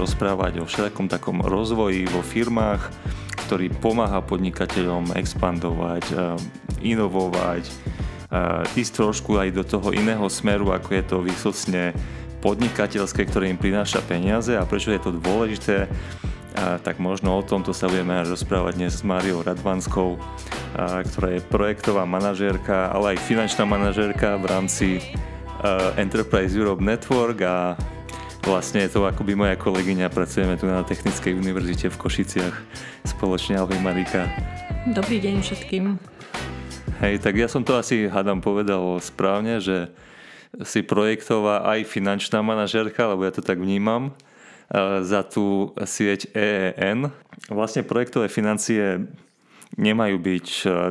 rozprávať o všetkom takom rozvoji vo firmách, ktorý pomáha podnikateľom expandovať, e, inovovať, e, ísť trošku aj do toho iného smeru, ako je to výsostne podnikateľské, ktoré im prináša peniaze. A prečo je to dôležité, tak možno o tomto sa budeme rozprávať dnes s Máriou Radvanskou, a, ktorá je projektová manažérka, ale aj finančná manažérka v rámci Enterprise Europe Network. A vlastne je to akoby moja kolegyňa, pracujeme tu na Technickej univerzite v Košiciach spoločne. Ahoj Marika. Dobrý deň všetkým. Hej, tak ja som to asi, hádam, povedal správne, že si projektová aj finančná manažérka, lebo ja to tak vnímam, za tú sieť EEN. Vlastne projektové financie nemajú byť,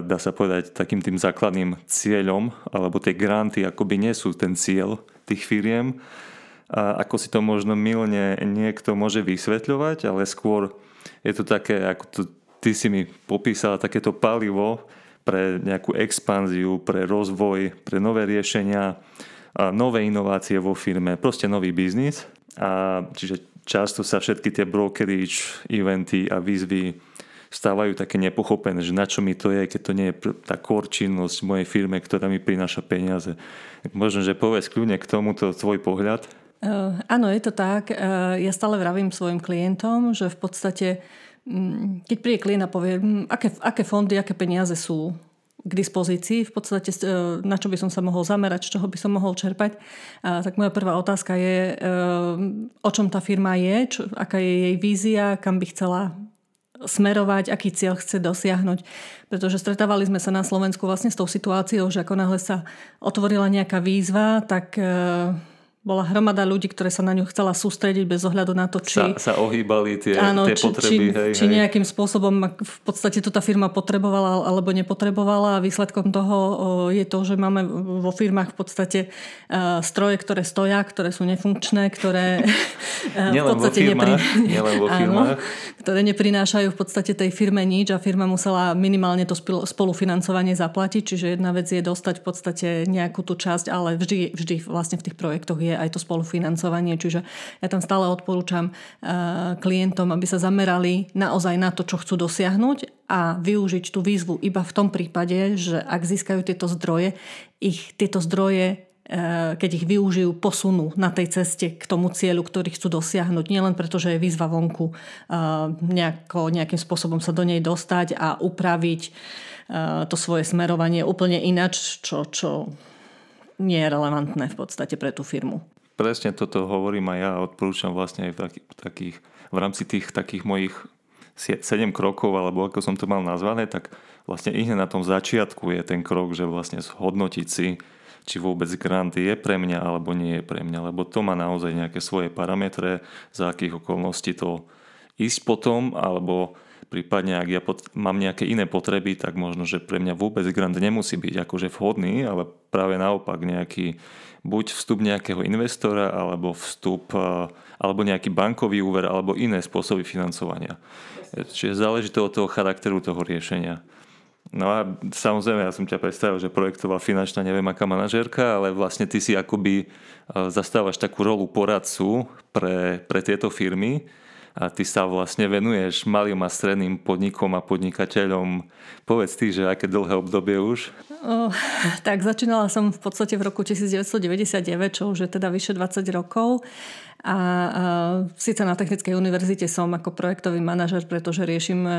dá sa povedať, takým tým základným cieľom, alebo tie granty akoby nie sú ten cieľ tých firiem, a ako si to možno milne niekto môže vysvetľovať, ale skôr je to také, ako to, ty si mi popísala, takéto palivo pre nejakú expanziu, pre rozvoj, pre nové riešenia, nové inovácie vo firme, proste nový biznis. A čiže často sa všetky tie brokerage, eventy a výzvy stávajú také nepochopené, že na čo mi to je, keď to nie je tá core činnosť mojej firme, ktorá mi prináša peniaze. Možno, že povedz kľudne k tomuto tvoj pohľad. Uh, áno, je to tak. Uh, ja stále vravím svojim klientom, že v podstate, um, keď príde klient a povie, um, aké, aké fondy, aké peniaze sú k dispozícii, v podstate e, na čo by som sa mohol zamerať, z čoho by som mohol čerpať. Tak moja prvá otázka je, o čom tá firma je, čo, aká je jej vízia, kam by chcela smerovať, aký cieľ chce dosiahnuť. Pretože stretávali sme sa na Slovensku vlastne s tou situáciou, že ako náhle sa otvorila nejaká výzva, tak bola hromada ľudí, ktoré sa na ňu chcela sústrediť bez ohľadu na to, či... Sa, sa ohýbali tie, áno, tie či, potreby. Či, hej, či nejakým spôsobom v podstate to tá firma potrebovala alebo nepotrebovala a výsledkom toho je to, že máme vo firmách v podstate stroje, ktoré stoja, ktoré sú nefunkčné, ktoré v podstate vo firmách, nepri... nielen vo firmách. Áno, ktoré neprinášajú v podstate tej firme nič a firma musela minimálne to spolufinancovanie zaplatiť, čiže jedna vec je dostať v podstate nejakú tú časť, ale vždy, vždy vlastne v tých projektoch je je aj to spolufinancovanie. Čiže ja tam stále odporúčam eh, klientom, aby sa zamerali naozaj na to, čo chcú dosiahnuť a využiť tú výzvu iba v tom prípade, že ak získajú tieto zdroje, ich tieto zdroje eh, keď ich využijú, posunú na tej ceste k tomu cieľu, ktorý chcú dosiahnuť. Nielen preto, že je výzva vonku eh, nejako, nejakým spôsobom sa do nej dostať a upraviť to svoje smerovanie úplne inač, čo, čo nie je relevantné v podstate pre tú firmu. Presne toto hovorím aj ja a odporúčam vlastne aj v, takých, v rámci tých takých mojich 7 krokov, alebo ako som to mal nazvané, tak vlastne i na tom začiatku je ten krok, že vlastne zhodnotiť si, či vôbec grant je pre mňa alebo nie je pre mňa, lebo to má naozaj nejaké svoje parametre, za akých okolností to ísť potom, alebo prípadne ak ja pot- mám nejaké iné potreby, tak možno, že pre mňa vôbec grant nemusí byť akože vhodný, ale práve naopak nejaký buď vstup nejakého investora, alebo vstup, alebo nejaký bankový úver, alebo iné spôsoby financovania. Čiže záleží to od toho charakteru toho riešenia. No a samozrejme, ja som ťa predstavil, že projektová finančná, neviem aká manažérka, ale vlastne ty si akoby zastávaš takú rolu poradcu pre, pre tieto firmy a ty sa vlastne venuješ malým a stredným podnikom a podnikateľom. Povedz ty, že aké dlhé obdobie už? O, tak začínala som v podstate v roku 1999, čo už je teda vyše 20 rokov. A, a síce na Technickej univerzite som ako projektový manažer, pretože riešim e,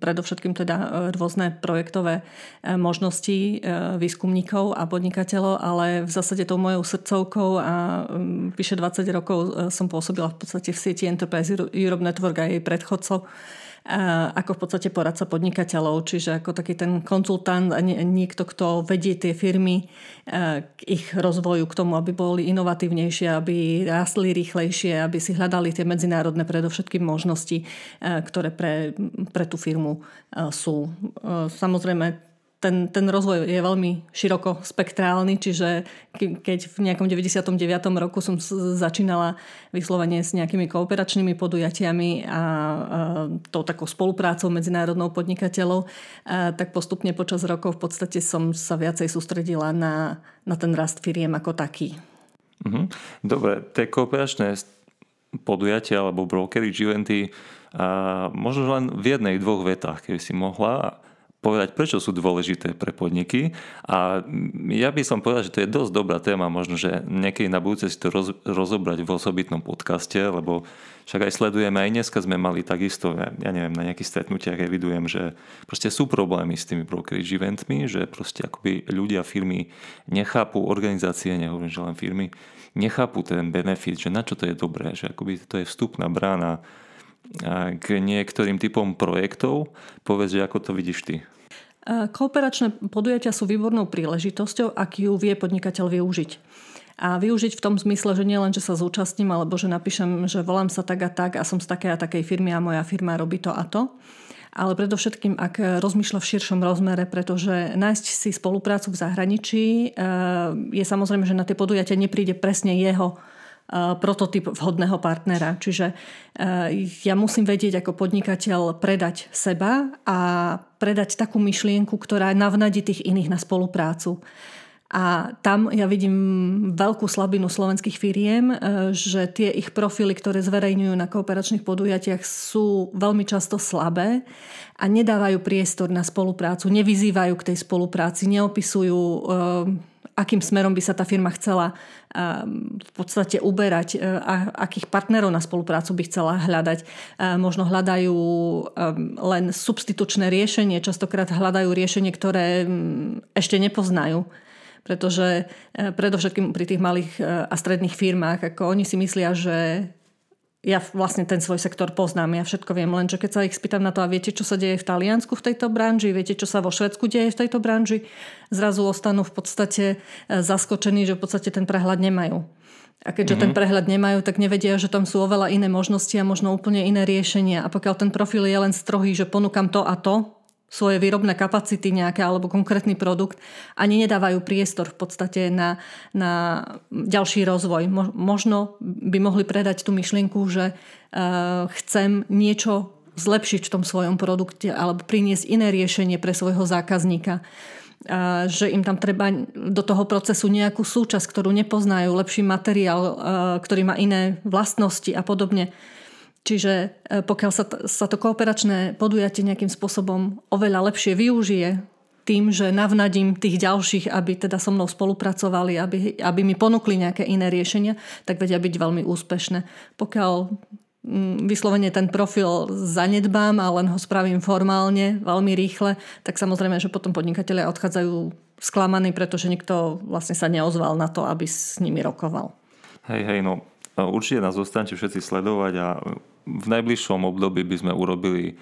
predovšetkým teda e, rôzne projektové e, možnosti výskumníkov a podnikateľov, ale v zásade tou mojou srdcovkou a vyše 20 rokov som pôsobila v podstate v sieti Enterprise Europe Network a jej predchodcov ako v podstate poradca podnikateľov, čiže ako taký ten konzultant a niekto, kto vedie tie firmy k ich rozvoju, k tomu, aby boli inovatívnejšie, aby rastli rýchlejšie, aby si hľadali tie medzinárodné predovšetkým možnosti, ktoré pre, pre tú firmu sú. Samozrejme, ten, ten rozvoj je veľmi široko spektrálny, čiže keď v nejakom 99. roku som začínala vyslovene s nejakými kooperačnými podujatiami a, tou takou spoluprácou medzinárodnou podnikateľov, tak postupne počas rokov v podstate som sa viacej sústredila na, na ten rast firiem ako taký. Mhm. Dobre, tie kooperačné podujatia alebo brokerage eventy a možno len v jednej, dvoch vetách, keby si mohla povedať, prečo sú dôležité pre podniky. A ja by som povedal, že to je dosť dobrá téma, možno, že niekedy na budúce si to roz, rozobrať v osobitnom podcaste, lebo však aj sledujeme, aj dneska sme mali takisto, ja neviem, na nejakých stretnutiach evidujem, že proste sú problémy s tými brokerage eventmi, že proste akoby ľudia, firmy nechápu, organizácie, nehovorím, že len firmy, nechápu ten benefit, že na čo to je dobré, že akoby to je vstupná brána k niektorým typom projektov. Povedz, že ako to vidíš ty. Kooperačné podujatia sú výbornou príležitosťou, ak ju vie podnikateľ využiť. A využiť v tom zmysle, že nie len, že sa zúčastním, alebo že napíšem, že volám sa tak a tak a som z takej a takej firmy a moja firma robí to a to. Ale predovšetkým, ak rozmýšľa v širšom rozmere, pretože nájsť si spoluprácu v zahraničí e, je samozrejme, že na tie podujatia nepríde presne jeho prototyp vhodného partnera. Čiže ja musím vedieť ako podnikateľ predať seba a predať takú myšlienku, ktorá navnadí tých iných na spoluprácu. A tam ja vidím veľkú slabinu slovenských firiem, že tie ich profily, ktoré zverejňujú na kooperačných podujatiach sú veľmi často slabé a nedávajú priestor na spoluprácu, nevyzývajú k tej spolupráci, neopisujú akým smerom by sa tá firma chcela ehm, v podstate uberať, e, a akých partnerov na spoluprácu by chcela hľadať. E, možno hľadajú ehm, len substitučné riešenie, častokrát hľadajú riešenie, ktoré mm, ešte nepoznajú pretože e, predovšetkým pri tých malých a stredných firmách, ako oni si myslia, že ja vlastne ten svoj sektor poznám, ja všetko viem, lenže keď sa ich spýtam na to a viete, čo sa deje v Taliansku v tejto branži, viete, čo sa vo Švedsku deje v tejto branži, zrazu ostanú v podstate e, zaskočení, že v podstate ten prehľad nemajú. A keďže mm-hmm. ten prehľad nemajú, tak nevedia, že tam sú oveľa iné možnosti a možno úplne iné riešenia. A pokiaľ ten profil je len strohý, že ponúkam to a to, svoje výrobné kapacity nejaké alebo konkrétny produkt, ani nedávajú priestor v podstate na, na ďalší rozvoj. Možno by mohli predať tú myšlienku, že uh, chcem niečo zlepšiť v tom svojom produkte alebo priniesť iné riešenie pre svojho zákazníka. A že im tam treba do toho procesu nejakú súčasť, ktorú nepoznajú, lepší materiál, ktorý má iné vlastnosti a podobne. Čiže e, pokiaľ sa, sa to kooperačné podujatie nejakým spôsobom oveľa lepšie využije tým, že navnadím tých ďalších, aby teda so mnou spolupracovali, aby, aby mi ponúkli nejaké iné riešenia, tak vedia byť veľmi úspešné. Pokiaľ vyslovene ten profil zanedbám a len ho spravím formálne, veľmi rýchle, tak samozrejme, že potom podnikatelia odchádzajú sklamaní, pretože nikto vlastne sa neozval na to, aby s nimi rokoval. Hej, hej, no určite nás zostanete všetci sledovať a v najbližšom období by sme urobili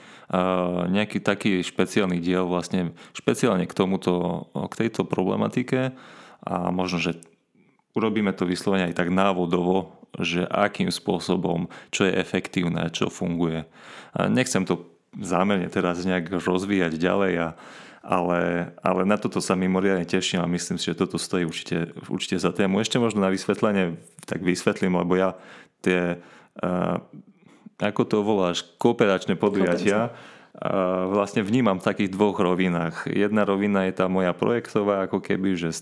nejaký taký špeciálny diel vlastne špeciálne k tomuto, k tejto problematike a možno, že urobíme to vyslovene aj tak návodovo, že akým spôsobom, čo je efektívne, čo funguje. Nechcem to zámerne teraz nejak rozvíjať ďalej, a, ale, ale na toto sa mimoriadne teším a myslím si, že toto stojí určite, určite za tému. Ešte možno na vysvetlenie tak vysvetlím, lebo ja tie uh, ako to voláš, kooperačné podujatia, vlastne vnímam v takých dvoch rovinách. Jedna rovina je tá moja projektová, ako keby, že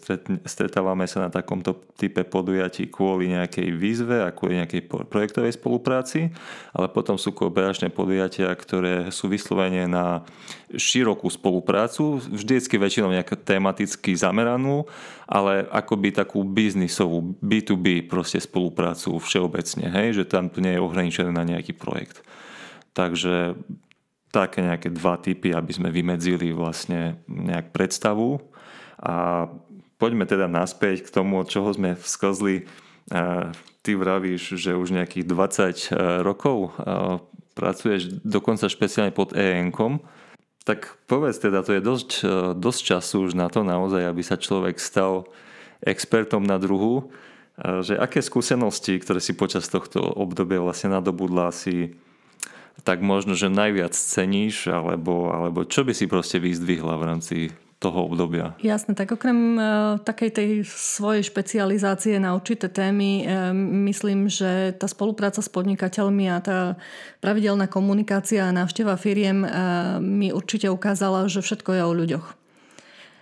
stretávame sa na takomto type podujatí kvôli nejakej výzve a kvôli nejakej projektovej spolupráci, ale potom sú kooperačné podujatia, ktoré sú vyslovene na širokú spoluprácu, vždycky väčšinou nejaká tematicky zameranú, ale akoby takú biznisovú B2B proste spoluprácu všeobecne, hej, že tam nie je ohraničené na nejaký projekt. Takže také nejaké dva typy, aby sme vymedzili vlastne nejak predstavu. A poďme teda naspäť k tomu, od čoho sme vsklzli. Ty vravíš, že už nejakých 20 e, rokov pracuješ dokonca špeciálne pod EN-kom. Tak povedz teda, to je dosť, e, dosť času už na to naozaj, aby sa človek stal expertom na druhu. Že aké skúsenosti, ktoré si počas tohto obdobia vlastne nadobudla, si tak možno, že najviac ceníš, alebo, alebo čo by si proste vyzdvihla v rámci toho obdobia. Jasne, tak okrem uh, takej tej svojej špecializácie na určité témy, uh, myslím, že tá spolupráca s podnikateľmi a tá pravidelná komunikácia a návšteva firiem uh, mi určite ukázala, že všetko je o ľuďoch.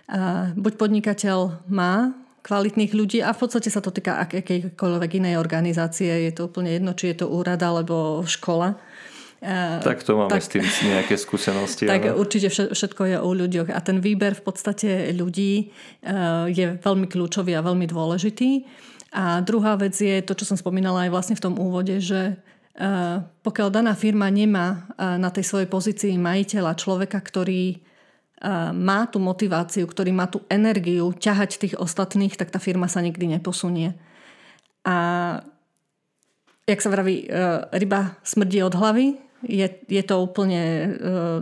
Uh, buď podnikateľ má kvalitných ľudí a v podstate sa to týka akejkoľvek inej organizácie. Je to úplne jedno, či je to úrad alebo škola. Tak to máme tak, s tým nejaké skúsenosti. Tak ale... určite všetko je o ľuďoch a ten výber v podstate ľudí je veľmi kľúčový a veľmi dôležitý. A druhá vec je to, čo som spomínala aj vlastne v tom úvode, že pokiaľ daná firma nemá na tej svojej pozícii majiteľa, človeka, ktorý má tú motiváciu, ktorý má tú energiu ťahať tých ostatných, tak tá firma sa nikdy neposunie. A jak sa vraví, ryba smrdí od hlavy, je, je to úplne uh,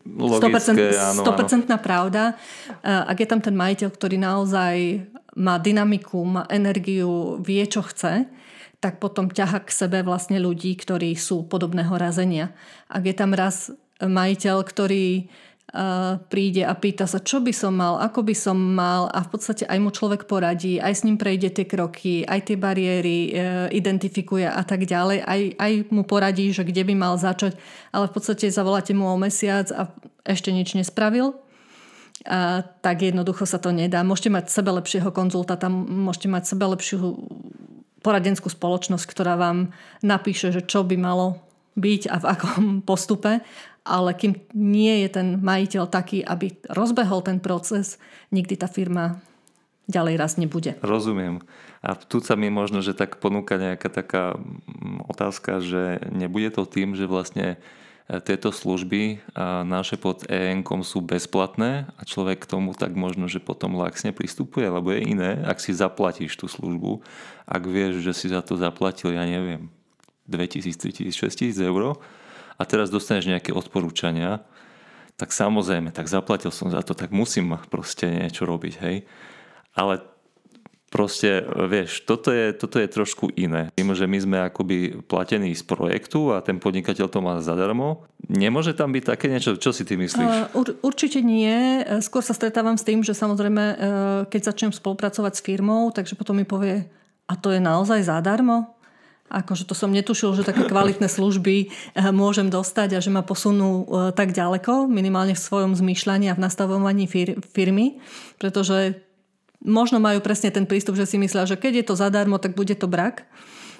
Logické, 100%, 100% áno. pravda. Uh, ak je tam ten majiteľ, ktorý naozaj má dynamiku, má energiu, vie, čo chce, tak potom ťaha k sebe vlastne ľudí, ktorí sú podobného razenia. Ak je tam raz majiteľ, ktorý príde a pýta sa, čo by som mal, ako by som mal a v podstate aj mu človek poradí, aj s ním prejde tie kroky, aj tie bariéry e, identifikuje a tak ďalej, aj, aj mu poradí, že kde by mal začať, ale v podstate zavoláte mu o mesiac a ešte nič nespravil, a, tak jednoducho sa to nedá. Môžete mať sebe lepšieho konzultáta, môžete mať sebe lepšiu poradenskú spoločnosť, ktorá vám napíše, že čo by malo byť a v akom postupe, ale kým nie je ten majiteľ taký, aby rozbehol ten proces, nikdy tá firma ďalej raz nebude. Rozumiem. A tu sa mi možno, že tak ponúka nejaká taká mm, otázka, že nebude to tým, že vlastne e, tieto služby naše pod en sú bezplatné a človek k tomu tak možno, že potom laxne pristupuje, lebo je iné, ak si zaplatíš tú službu, ak vieš, že si za to zaplatil, ja neviem, 2000, 3000, 6000 eur a teraz dostaneš nejaké odporúčania, tak samozrejme, tak zaplatil som za to, tak musím proste niečo robiť, hej. Ale proste, vieš, toto je, toto je trošku iné. Tým, že my sme akoby platení z projektu a ten podnikateľ to má zadarmo, nemôže tam byť také niečo? Čo si ty myslíš? Ur, určite nie. Skôr sa stretávam s tým, že samozrejme, e, keď začnem spolupracovať s firmou, takže potom mi povie, a to je naozaj zadarmo? Akože to som netušil, že také kvalitné služby eh, môžem dostať a že ma posunú eh, tak ďaleko, minimálne v svojom zmýšľaní a v nastavovaní firmy, pretože možno majú presne ten prístup, že si myslia, že keď je to zadarmo, tak bude to brak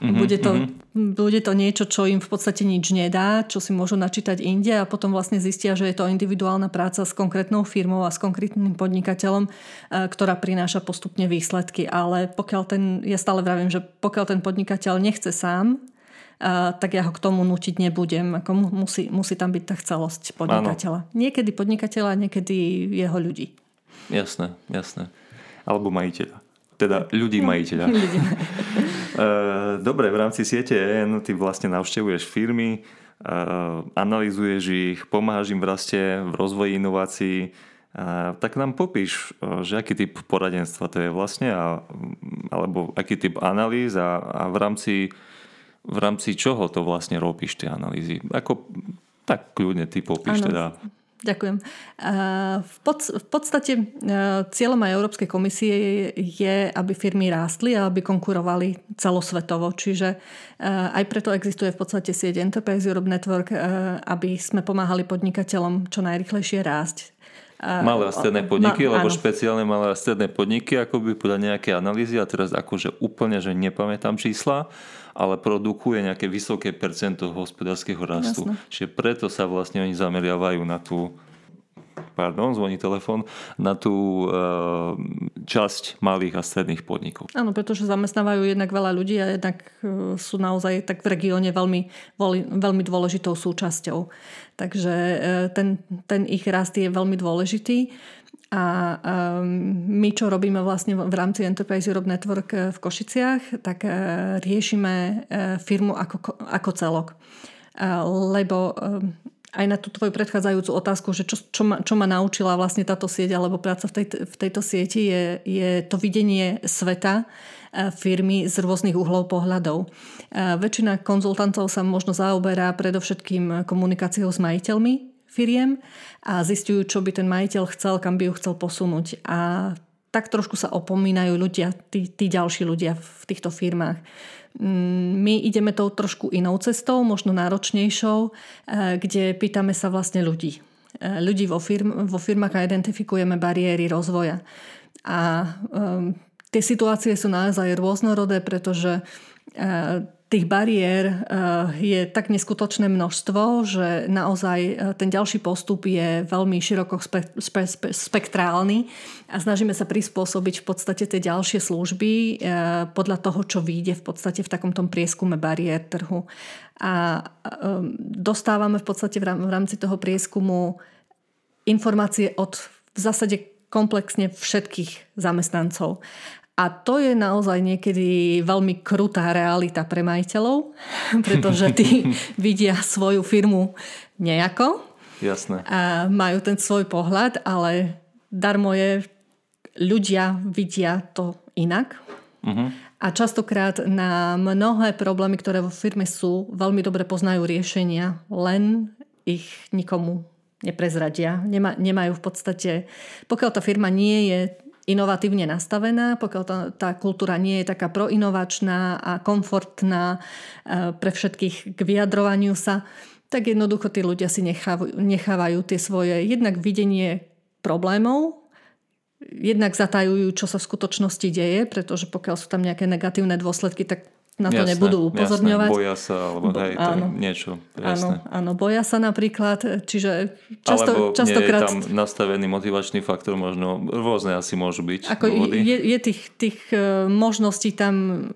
Mm-hmm, bude, to, mm-hmm. bude to niečo, čo im v podstate nič nedá, čo si môžu načítať inde a potom vlastne zistia, že je to individuálna práca s konkrétnou firmou a s konkrétnym podnikateľom, e, ktorá prináša postupne výsledky. Ale pokiaľ ten, ja stále vravím, že pokiaľ ten podnikateľ nechce sám, e, tak ja ho k tomu nutiť nebudem. Ako musí, musí tam byť tá chcelosť podnikateľa. Áno. Niekedy podnikateľa, niekedy jeho ľudí. Jasné, jasné. Alebo majiteľa. Teda ľudí majiteľa. Eh, dobre, v rámci siete EN ty vlastne navštevuješ firmy, eh, analizuješ ich, pomáhaš im v raste, v rozvoji inovácií. Eh, tak nám popíš, že aký typ poradenstva to je vlastne, a, alebo aký typ analýz a, a v, rámci, v rámci čoho to vlastne robíš tie analýzy. Ako, tak kľudne ty popíš ano. teda. Ďakujem. V, pod, v podstate e, cieľom aj Európskej komisie je, aby firmy rástli a aby konkurovali celosvetovo. Čiže e, aj preto existuje v podstate sieť Enterprise Europe Network, e, aby sme pomáhali podnikateľom čo najrychlejšie rásť. Malé a stredné podniky, Ma, áno. špeciálne malé a stredné podniky, ako by podľa nejaké analýzy, a teraz akože úplne, že nepamätám čísla, ale produkuje nejaké vysoké percento hospodárskeho rastu. Jasne. Čiže preto sa vlastne oni zameriavajú na tú pardon, zvoní telefón, na tú e, časť malých a stredných podnikov. Áno, pretože zamestnávajú jednak veľa ľudí a jednak e, sú naozaj tak v regióne veľmi, veľmi dôležitou súčasťou. Takže e, ten, ten ich rast je veľmi dôležitý. A um, my, čo robíme vlastne v rámci Enterprise Europe Network eh, v Košiciach, tak uh, riešime uh, firmu ako, ako celok. Uh, lebo um, aj na tú tvoju predchádzajúcu otázku, že čo, čo, ma, čo ma naučila vlastne táto sieť alebo práca v, tej, v tejto sieti je, je to videnie sveta firmy z rôznych uhlov pohľadov. Väčšina konzultantov sa možno zaoberá predovšetkým komunikáciou s majiteľmi firiem a zistujú, čo by ten majiteľ chcel, kam by ju chcel posunúť. A tak trošku sa opomínajú ľudia, tí, tí ďalší ľudia v týchto firmách. Mm, my ideme tou trošku inou cestou, možno náročnejšou, e, kde pýtame sa vlastne ľudí. E, ľudí vo, firm, vo firmách a identifikujeme bariéry rozvoja. A um, tie situácie sú naozaj rôznorodé, pretože tých bariér eh, je tak neskutočné množstvo, že naozaj eh, ten ďalší postup je veľmi široko spe, spe, spe, spektrálny a snažíme sa prispôsobiť v podstate tie ďalšie služby eh, podľa toho, čo vyjde v podstate v takomto prieskume bariér trhu. A dostávame v podstate v rámci toho prieskumu informácie od v zásade komplexne všetkých zamestnancov. A to je naozaj niekedy veľmi krutá realita pre majiteľov, pretože tí vidia svoju firmu nejako. Jasné. A majú ten svoj pohľad, ale darmo je, ľudia vidia to inak. Uh-huh. A častokrát na mnohé problémy, ktoré vo firme sú, veľmi dobre poznajú riešenia, len ich nikomu neprezradia. Nemá, nemajú v podstate, pokiaľ tá firma nie je inovatívne nastavená, pokiaľ tá, tá kultúra nie je taká proinovačná a komfortná e, pre všetkých k vyjadrovaniu sa, tak jednoducho tí ľudia si nechávajú, nechávajú tie svoje jednak videnie problémov, jednak zatajujú, čo sa v skutočnosti deje, pretože pokiaľ sú tam nejaké negatívne dôsledky, tak na to jasné, nebudú upozorňovať. Jasné, boja sa, alebo Bo, hej, áno, niečo. Jasné. Áno, áno, boja sa napríklad, čiže často, alebo častokrát... je tam nastavený motivačný faktor, možno rôzne asi môžu byť Ako je, je tých, tých e, možností tam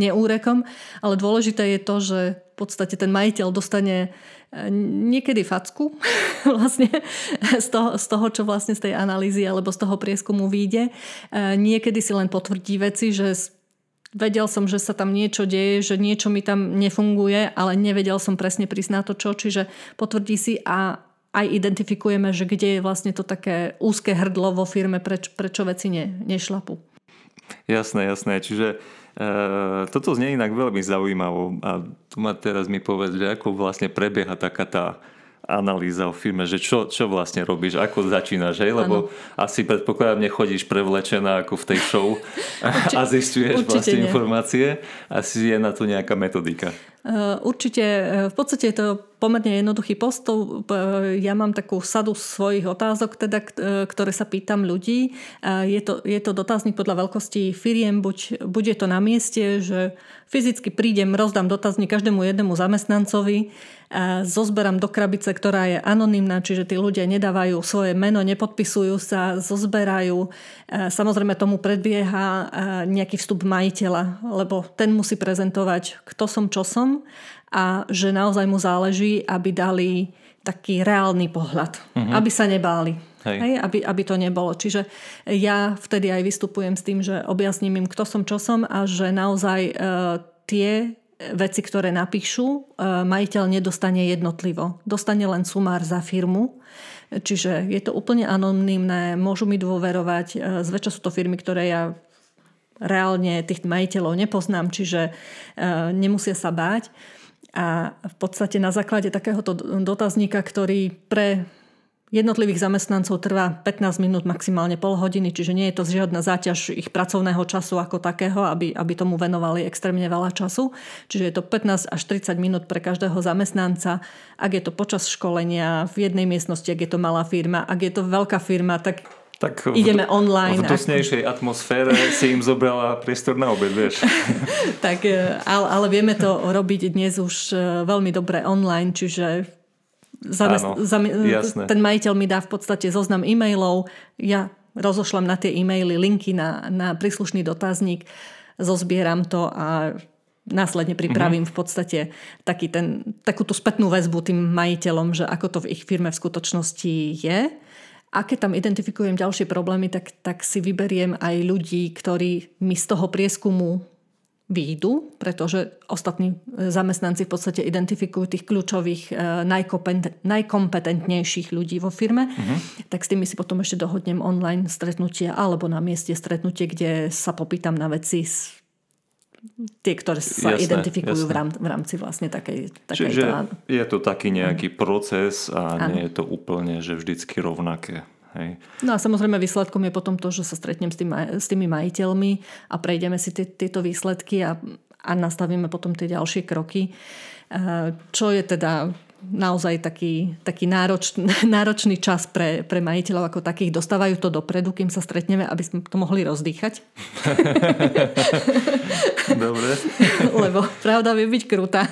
neúrekom, ale dôležité je to, že v podstate ten majiteľ dostane e, niekedy facku vlastne z toho, z toho, čo vlastne z tej analýzy alebo z toho prieskumu vyjde. E, niekedy si len potvrdí veci, že Vedel som, že sa tam niečo deje, že niečo mi tam nefunguje, ale nevedel som presne prísť na to čo, čiže potvrdí si a aj identifikujeme, že kde je vlastne to také úzke hrdlo vo firme, preč, prečo veci ne, nešlapú. Jasné, jasné. Čiže e, toto znie inak veľmi zaujímavé a tu ma teraz mi povedz, že ako vlastne prebieha taká tá analýza o firme, že čo, čo vlastne robíš, ako začínaš, hej? lebo ano. asi predpokladám, nechodíš prevlečená ako v tej show a zistuješ vlastne nie. informácie. Asi je na to nejaká metodika. Uh, určite, uh, v podstate je to pomerne jednoduchý postup. Uh, ja mám takú sadu svojich otázok, teda, ktoré sa pýtam ľudí. Je to, je to dotazník podľa veľkosti firiem, buď, buď je to na mieste, že fyzicky prídem, rozdám dotazník každému jednému zamestnancovi, zozberám do krabice, ktorá je anonymná, čiže tí ľudia nedávajú svoje meno, nepodpisujú sa, zozberajú. Samozrejme tomu predbieha nejaký vstup majiteľa, lebo ten musí prezentovať, kto som, čo som a že naozaj mu záleží, aby dali taký reálny pohľad, uh-huh. aby sa nebáli. Hej. Hej, aby, aby to nebolo. Čiže ja vtedy aj vystupujem s tým, že objasním im, kto som, čo som a že naozaj e, tie veci, ktoré napíšu, e, majiteľ nedostane jednotlivo. Dostane len sumár za firmu. Čiže je to úplne anonymné, môžu mi dôverovať. E, zväčša sú to firmy, ktoré ja reálne tých majiteľov nepoznám, čiže e, nemusia sa báť. A v podstate na základe takéhoto dotazníka, ktorý pre jednotlivých zamestnancov trvá 15 minút, maximálne pol hodiny, čiže nie je to žiadna záťaž ich pracovného času ako takého, aby, aby tomu venovali extrémne veľa času. Čiže je to 15 až 30 minút pre každého zamestnanca. Ak je to počas školenia v jednej miestnosti, ak je to malá firma, ak je to veľká firma, tak tak ideme v, online. V dusnejšej ako... atmosfére si im zobrala priestor na obed, vieš. tak, e, ale, ale vieme to robiť dnes už e, veľmi dobre online, čiže zamest- Áno, zam- ten majiteľ mi dá v podstate zoznam e-mailov, ja rozošlem na tie e-maily linky na, na príslušný dotazník, zozbieram to a následne pripravím mm-hmm. v podstate taký ten, takú tú spätnú väzbu tým majiteľom, že ako to v ich firme v skutočnosti je. A keď tam identifikujem ďalšie problémy, tak, tak si vyberiem aj ľudí, ktorí mi z toho prieskumu výjdu, pretože ostatní e, zamestnanci v podstate identifikujú tých kľúčových, e, najkompetentnejších ľudí vo firme, uh-huh. tak s tými si potom ešte dohodnem online stretnutie alebo na mieste stretnutie, kde sa popýtam na veci tie, ktoré sa jasné, identifikujú jasné. V, rám, v rámci vlastne takej, takej Čiže je to taký nejaký uh-huh. proces a ano. nie je to úplne, že vždycky rovnaké. Hej. No a samozrejme výsledkom je potom to, že sa stretnem s, tým, s tými majiteľmi a prejdeme si tie, tieto výsledky a, a nastavíme potom tie ďalšie kroky. Čo je teda naozaj taký, taký náročný, náročný čas pre, pre majiteľov ako takých. Dostávajú to dopredu, kým sa stretneme, aby sme to mohli rozdýchať. Dobre. Lebo pravda vie byť krutá.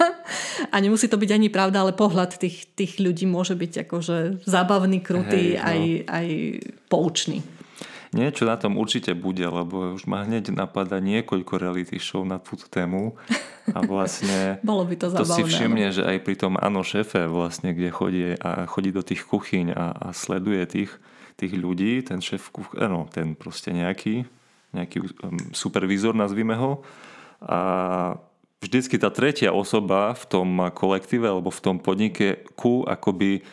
A nemusí to byť ani pravda, ale pohľad tých, tých ľudí môže byť akože zábavný, krutý, Hej, no. aj, aj poučný. Niečo na tom určite bude, lebo už ma hneď napadá niekoľko reality show na túto tému a vlastne Bolo by to, to si všimne, že aj pri tom Áno šéfe vlastne, kde chodí a chodí do tých kuchyň a, a sleduje tých, tých ľudí, ten šéf no, ten proste nejaký, nejaký um, supervízor, nazvime ho. A vždycky tá tretia osoba v tom kolektíve alebo v tom podnike ku akoby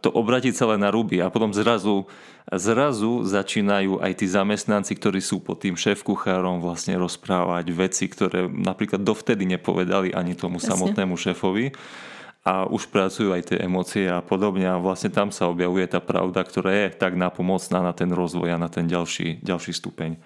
to obratí celé na ruby a potom zrazu, zrazu začínajú aj tí zamestnanci, ktorí sú pod tým šéf-kuchárom vlastne rozprávať veci, ktoré napríklad dovtedy nepovedali ani tomu Jasne. samotnému šéfovi a už pracujú aj tie emócie a podobne a vlastne tam sa objavuje tá pravda, ktorá je tak napomocná na ten rozvoj a na ten ďalší, ďalší stupeň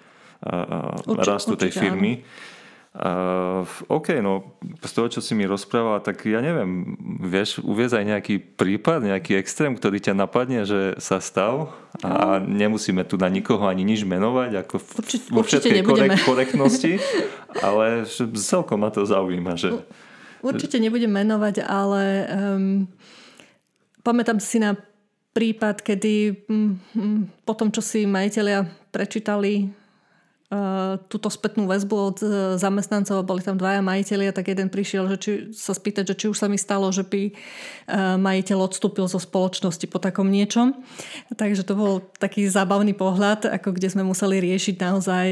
rastu tej firmy. Áno. Uh, OK, no z toho, čo si mi rozprával, tak ja neviem, vieš, uviez aj nejaký prípad, nejaký extrém, ktorý ťa napadne, že sa stal a no. nemusíme tu na nikoho ani nič menovať, ako v, určite, vo všetkej korek, korektnosti, ale celkom ma to zaujíma, že... Určite nebudem menovať, ale um, pamätám si na prípad, kedy um, po tom, čo si majiteľia prečítali túto spätnú väzbu od eh, zamestnancov, boli tam dvaja majiteľia, tak jeden prišiel že či, sa spýtať, že či už sa mi stalo, že by eh, majiteľ odstúpil zo spoločnosti po takom niečom. Takže to bol taký zábavný pohľad, ako kde sme museli riešiť naozaj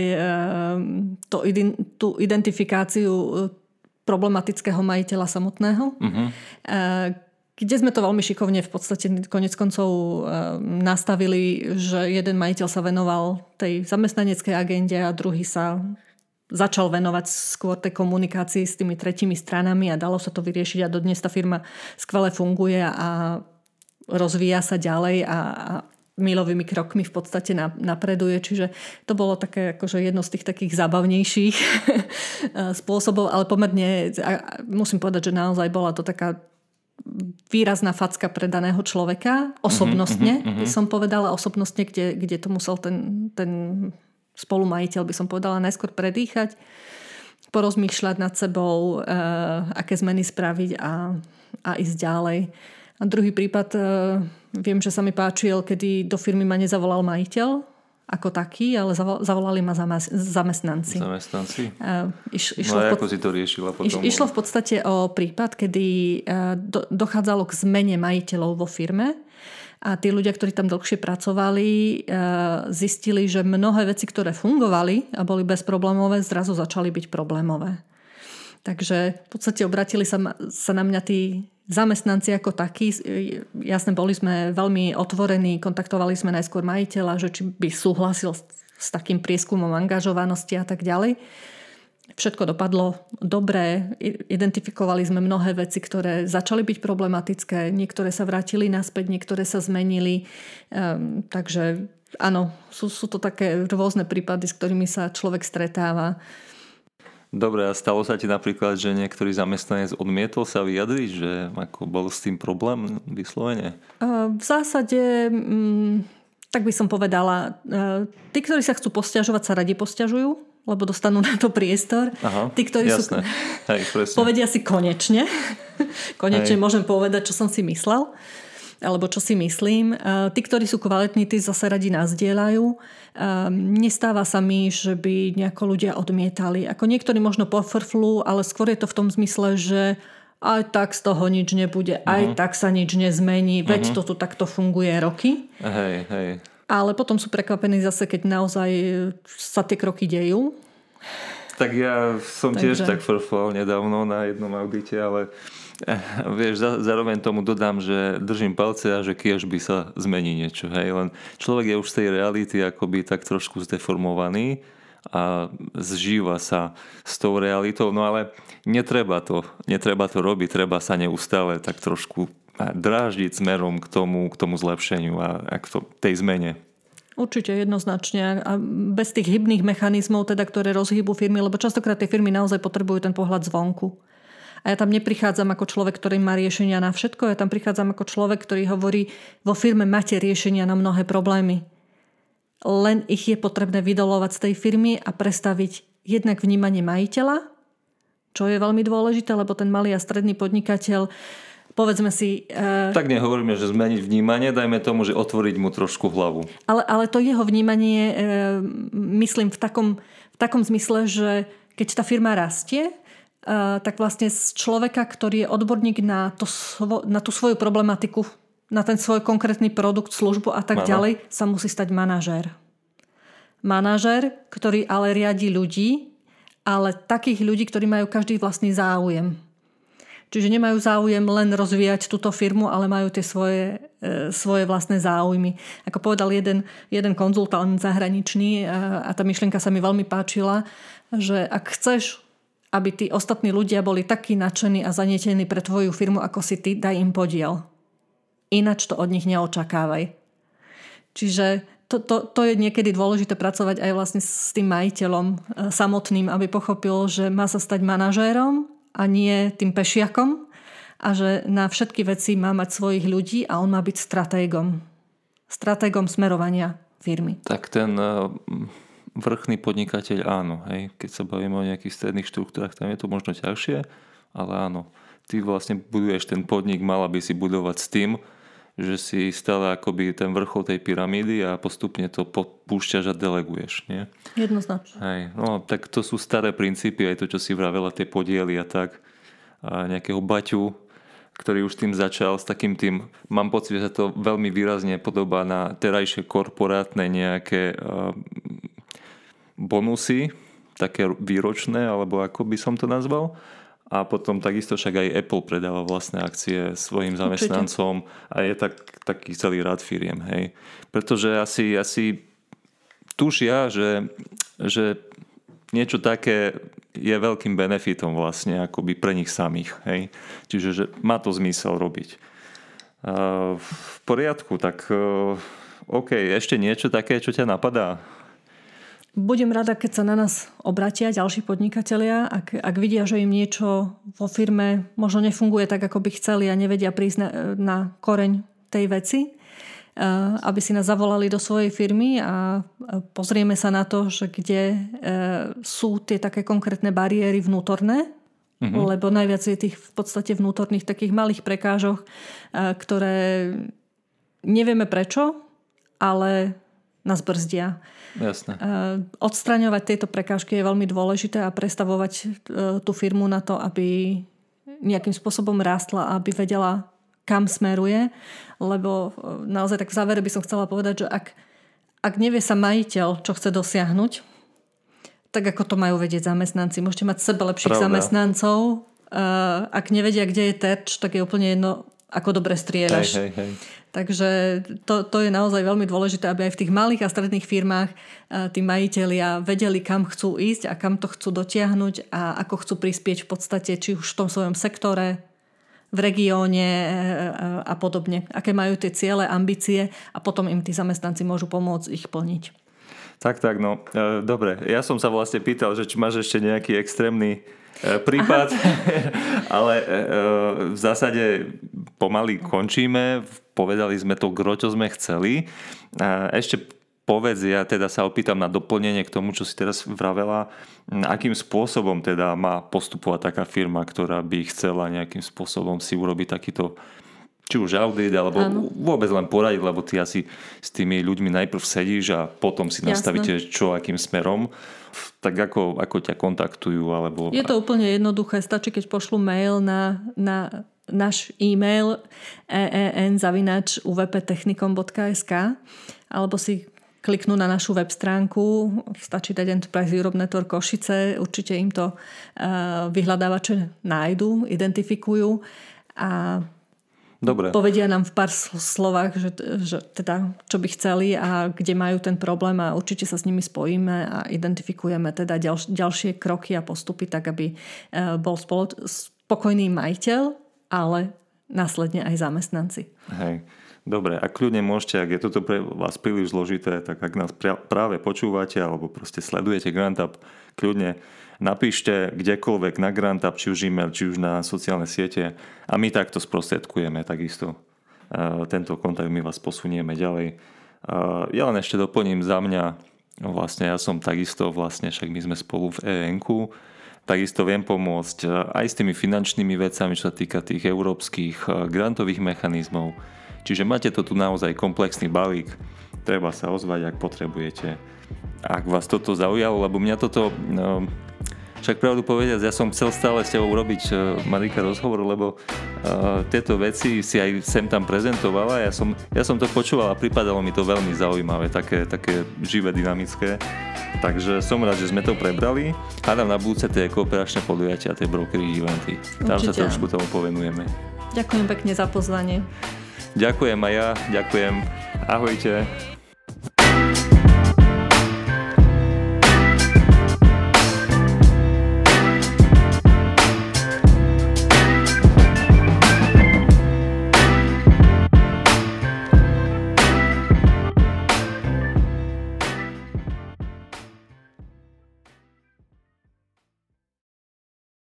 to, tú identifikáciu problematického majiteľa samotného. Uh-huh kde sme to veľmi šikovne v podstate konec koncov eh, nastavili, že jeden majiteľ sa venoval tej zamestnaneckej agende a druhý sa začal venovať skôr tej komunikácii s tými tretími stranami a dalo sa to vyriešiť a dodnes tá firma skvele funguje a rozvíja sa ďalej a, a milovými krokmi v podstate napreduje. Čiže to bolo také akože jedno z tých takých zábavnejších eh, spôsobov, ale pomerne musím povedať, že naozaj bola to taká výrazná facka pre daného človeka, osobnostne, uh-huh, uh-huh, by som povedala, osobnostne, kde, kde to musel ten, ten spolumajiteľ, by som povedala, najskôr predýchať, porozmýšľať nad sebou, uh, aké zmeny spraviť a, a ísť ďalej. A druhý prípad, uh, viem, že sa mi páčil, kedy do firmy ma nezavolal majiteľ, ako taký, ale zavolali ma zamestnanci. Zamestnanci? Iš, išlo no a ako pod... si to riešila potom? Iš, išlo v podstate o prípad, kedy do, dochádzalo k zmene majiteľov vo firme a tí ľudia, ktorí tam dlhšie pracovali, zistili, že mnohé veci, ktoré fungovali a boli bezproblémové, zrazu začali byť problémové. Takže v podstate obratili sa, sa na mňa tí zamestnanci ako takí, jasne boli sme veľmi otvorení, kontaktovali sme najskôr majiteľa, že či by súhlasil s, s takým prieskumom angažovanosti a tak ďalej. Všetko dopadlo dobre, identifikovali sme mnohé veci, ktoré začali byť problematické, niektoré sa vrátili naspäť, niektoré sa zmenili. Um, takže áno, sú, sú to také rôzne prípady, s ktorými sa človek stretáva. Dobre, a stalo sa ti napríklad, že niektorý zamestnanec odmietol sa vyjadriť, že ako bol s tým problém vyslovene? V zásade, mm, tak by som povedala, tí, ktorí sa chcú posťažovať, sa radi posťažujú, lebo dostanú na to priestor. Aha, tí, ktorí jasné. sú... Hej, povedia si konečne. konečne Hej. môžem povedať, čo som si myslel alebo čo si myslím. Tí, ktorí sú kvalitní, tí zase radi nás dielajú. Nestáva sa mi, že by nejako ľudia odmietali. Ako niektorí možno pofrflú, ale skôr je to v tom zmysle, že aj tak z toho nič nebude, uh-huh. aj mhm. tak sa nič nezmení, veď uh-huh. to tu takto funguje roky. Hej, hej. Ale potom sú prekvapení zase, keď naozaj sa tie kroky dejú. Tak ja som Takže... tiež tak frflal nedávno na jednom audite, ale Vieš, zároveň tomu dodám, že držím palce a že kiež by sa zmení niečo. Hej? Len človek je už z tej reality akoby tak trošku zdeformovaný a zžíva sa s tou realitou. No ale netreba to, netreba to robiť, treba sa neustále tak trošku dráždiť smerom k tomu, k tomu zlepšeniu a, a k to, tej zmene. Určite jednoznačne. A bez tých hybných mechanizmov, teda, ktoré rozhýbu firmy, lebo častokrát tie firmy naozaj potrebujú ten pohľad zvonku A ja tam neprichádzam ako človek, ktorý má riešenia na všetko, ja tam prichádzam ako človek, ktorý hovorí, vo firme máte riešenia na mnohé problémy. Len ich je potrebné vydolovať z tej firmy a prestaviť jednak vnímanie majiteľa, čo je veľmi dôležité, lebo ten malý a stredný podnikateľ povedzme si... Uh, tak nehovoríme, že zmeniť vnímanie, dajme tomu, že otvoriť mu trošku hlavu. Ale, ale to jeho vnímanie, uh, myslím v takom, v takom zmysle, že keď tá firma rastie, tak vlastne z človeka, ktorý je odborník na, to, na tú svoju problematiku, na ten svoj konkrétny produkt, službu a tak Mano. ďalej, sa musí stať manažér. Manažér, ktorý ale riadi ľudí, ale takých ľudí, ktorí majú každý vlastný záujem. Čiže nemajú záujem len rozvíjať túto firmu, ale majú tie svoje, e, svoje vlastné záujmy. Ako povedal jeden, jeden konzultant zahraničný, a, e, a tá myšlienka sa mi veľmi páčila, že ak chceš, aby tí ostatní ľudia boli takí nadšení a zanietení pre tvoju firmu, ako si ty, daj im podiel. Ináč to od nich neočakávaj. Čiže to, to, to je niekedy dôležité pracovať aj vlastne s tým majiteľom e, samotným, aby pochopil, že má sa stať manažérom a nie tým pešiakom a že na všetky veci má mať svojich ľudí a on má byť stratégom. Stratégom smerovania firmy. Tak ten eh, vrchný podnikateľ áno. Hej. Keď sa bavíme o nejakých stredných štruktúrach, tam je to možno ťažšie, ale áno. Ty vlastne buduješ ten podnik, mala by si budovať s tým, že si stále akoby ten vrchol tej pyramídy a postupne to púšťaš a deleguješ. Nie? Jednoznačne. Hej, no tak to sú staré princípy, aj to, čo si vravela, tie podiely a tak. A nejakého baťu, ktorý už tým začal s takým tým, mám pocit, že sa to veľmi výrazne podobá na terajšie korporátne nejaké bonusy, také výročné, alebo ako by som to nazval a potom takisto však aj Apple predáva vlastné akcie svojim zamestnancom Určite. a je tak, taký celý rád firiem. Hej. Pretože asi, asi tušia, že, že niečo také je veľkým benefitom vlastne akoby pre nich samých. Hej. Čiže že má to zmysel robiť. Uh, v poriadku, tak uh, OK, ešte niečo také, čo ťa napadá? Budem rada, keď sa na nás obratia ďalší podnikatelia, ak, ak vidia, že im niečo vo firme možno nefunguje tak, ako by chceli a nevedia prísť na, na koreň tej veci, eh, aby si nás zavolali do svojej firmy a pozrieme sa na to, že kde eh, sú tie také konkrétne bariéry vnútorné, mm-hmm. lebo najviac je tých v podstate vnútorných takých malých prekážok, eh, ktoré nevieme prečo, ale nás brzdia. Jasne. Odstraňovať tieto prekážky je veľmi dôležité a prestavovať e, tú firmu na to, aby nejakým spôsobom rástla aby vedela, kam smeruje. Lebo e, naozaj tak v závere by som chcela povedať, že ak, ak nevie sa majiteľ, čo chce dosiahnuť, tak ako to majú vedieť zamestnanci. Môžete mať sebe lepších Pravda. zamestnancov. Ak nevedia, kde je terč, tak je úplne jedno, ako dobre strieľaš. Hej, hej, hej. Takže to, to je naozaj veľmi dôležité, aby aj v tých malých a stredných firmách eh, tí majiteľia vedeli, kam chcú ísť a kam to chcú dotiahnuť a ako chcú prispieť v podstate, či už v tom svojom sektore, v regióne eh, a podobne. Aké majú tie ciele, ambície a potom im tí zamestnanci môžu pomôcť ich plniť. Tak, tak, no. Dobre, ja som sa vlastne pýtal, že či máš ešte nejaký extrémny prípad, ale e, e, v zásade pomaly končíme. Povedali sme to, gro, čo sme chceli. Ešte povedz, ja teda sa opýtam na doplnenie k tomu, čo si teraz vravela, akým spôsobom teda má postupovať taká firma, ktorá by chcela nejakým spôsobom si urobiť takýto či už audit, alebo ano. vôbec len poradiť, lebo ty asi s tými ľuďmi najprv sedíš a potom si nastavíte Jasne. čo akým smerom. Tak ako, ako ťa kontaktujú? Alebo... Je to úplne jednoduché. Stačí, keď pošlu mail na, na náš e-mail een.uvptechnikom.sk alebo si kliknú na našu web stránku, stačí dať Enterprise Europe Network Košice, určite im to uh, vyhľadávače nájdu, identifikujú a Dobre. Povedia nám v pár slovách, že, že teda, čo by chceli a kde majú ten problém a určite sa s nimi spojíme a identifikujeme teda ďal, ďalšie kroky a postupy tak, aby e, bol spolo- spokojný majiteľ, ale následne aj zamestnanci. Hej. Dobre, a kľudne môžete, ak je toto pre vás príliš zložité, tak ak nás práve počúvate alebo proste sledujete GrantUp, kľudne napíšte kdekoľvek na GrantUp, či už e-mail, či už na sociálne siete a my takto sprostredkujeme takisto. Tento kontakt my vás posunieme ďalej. Ja len ešte doplním za mňa, vlastne ja som takisto, vlastne však my sme spolu v ENku, takisto viem pomôcť aj s tými finančnými vecami, čo sa týka tých európskych grantových mechanizmov Čiže máte to tu naozaj komplexný balík, treba sa ozvať, ak potrebujete. Ak vás toto zaujalo, lebo mňa toto, no, však pravdu povedať, ja som chcel stále s tebou robiť uh, Marika rozhovor, lebo uh, tieto veci si aj sem tam prezentovala. Ja som, ja som to počúval a pripadalo mi to veľmi zaujímavé, také, také živé, dynamické. Takže som rád, že sme to prebrali. Hádam na budúce tie kooperačné podujatia, tie brokery eventy. Tam Určite. sa trošku tomu povenujeme. Ďakujem pekne za pozvanie. Ďakujem aj ja, ďakujem. Ahojte.